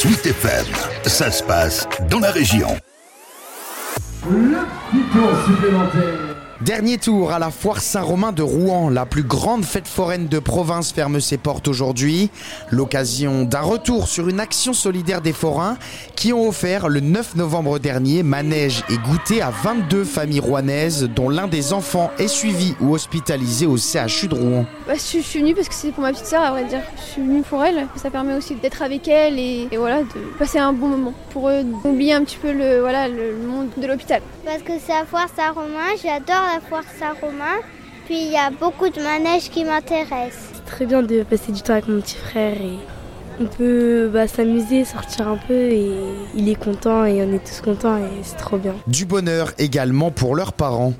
Sweet FM, ça se passe dans la région. Le petit supplémentaire. Dernier tour à la foire Saint-Romain de Rouen. La plus grande fête foraine de province ferme ses portes aujourd'hui. L'occasion d'un retour sur une action solidaire des forains qui ont offert le 9 novembre dernier manège et goûter à 22 familles rouennaises dont l'un des enfants est suivi ou hospitalisé au CHU de Rouen. Bah, je, suis- je suis venue parce que c'est pour ma petite sœur, à vrai dire. Je suis venue pour elle. Ça permet aussi d'être avec elle et, et voilà, de passer un bon moment pour oublier un petit peu le, voilà, le monde de l'hôpital. Parce que c'est la foire Saint-Romain, j'adore la foire Saint-Romain. Puis il y a beaucoup de manèges qui m'intéressent. C'est très bien de passer du temps avec mon petit frère et on peut bah, s'amuser, sortir un peu et il est content et on est tous contents et c'est trop bien. Du bonheur également pour leurs parents.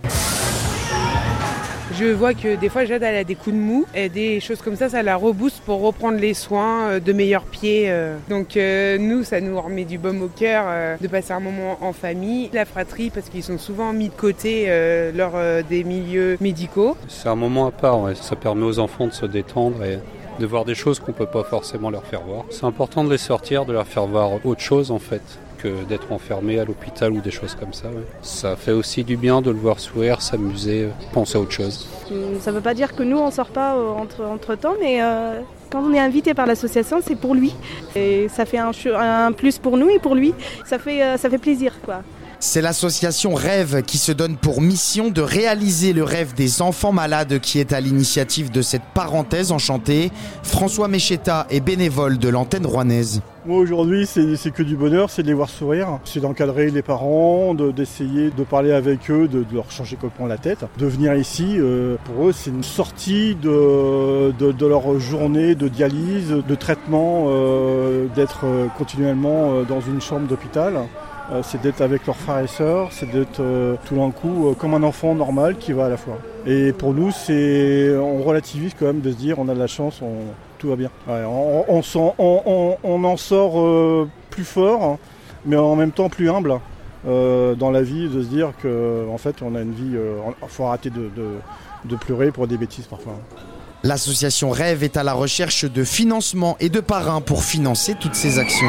Je vois que des fois Jade a des coups de mou et des choses comme ça, ça la rebooste pour reprendre les soins euh, de meilleurs pieds. euh. Donc euh, nous, ça nous remet du baume au cœur de passer un moment en famille, la fratrie parce qu'ils sont souvent mis de côté lors des milieux médicaux. C'est un moment à part, ça permet aux enfants de se détendre et de voir des choses qu'on peut pas forcément leur faire voir. C'est important de les sortir, de leur faire voir autre chose en fait que d'être enfermé à l'hôpital ou des choses comme ça. Ça fait aussi du bien de le voir sourire, s'amuser, penser à autre chose. Hum, Ça ne veut pas dire que nous, on sort pas euh, entre, entre temps, mais euh, quand on est invité par l'association, c'est pour lui. Et ça fait un, un plus pour nous et pour lui. Ça fait, euh, ça fait plaisir, quoi. C'est l'association Rêve qui se donne pour mission de réaliser le rêve des enfants malades qui est à l'initiative de cette parenthèse enchantée. François Méchetta est bénévole de l'antenne rouennaise. Moi aujourd'hui c'est que du bonheur, c'est de les voir sourire, c'est d'encadrer les parents, de- d'essayer de, parler avec eux, de, leur changer complètement la tête. De venir ici, euh, pour eux c'est une sortie de, de, leur journée de dialyse, de traitement, euh, d'être euh, continuellement dans une chambre d'hôpital. Euh, c'est d'être avec leurs frères et sœurs, c'est d'être euh, tout d'un coup euh, comme un enfant normal qui va à la fois. Et pour nous, c'est on relativise quand même de se dire on a de la chance, on, tout va bien. Ouais, on, on s'en- on- on- on en sort euh, plus fort, hein, mais en même temps plus humble euh, dans la vie, de se dire que en fait on a une vie, il faut arrêter de, de- de pleurer pour des bêtises parfois. L'association Rêve est à la recherche de financement et de parrains pour financer toutes ces actions.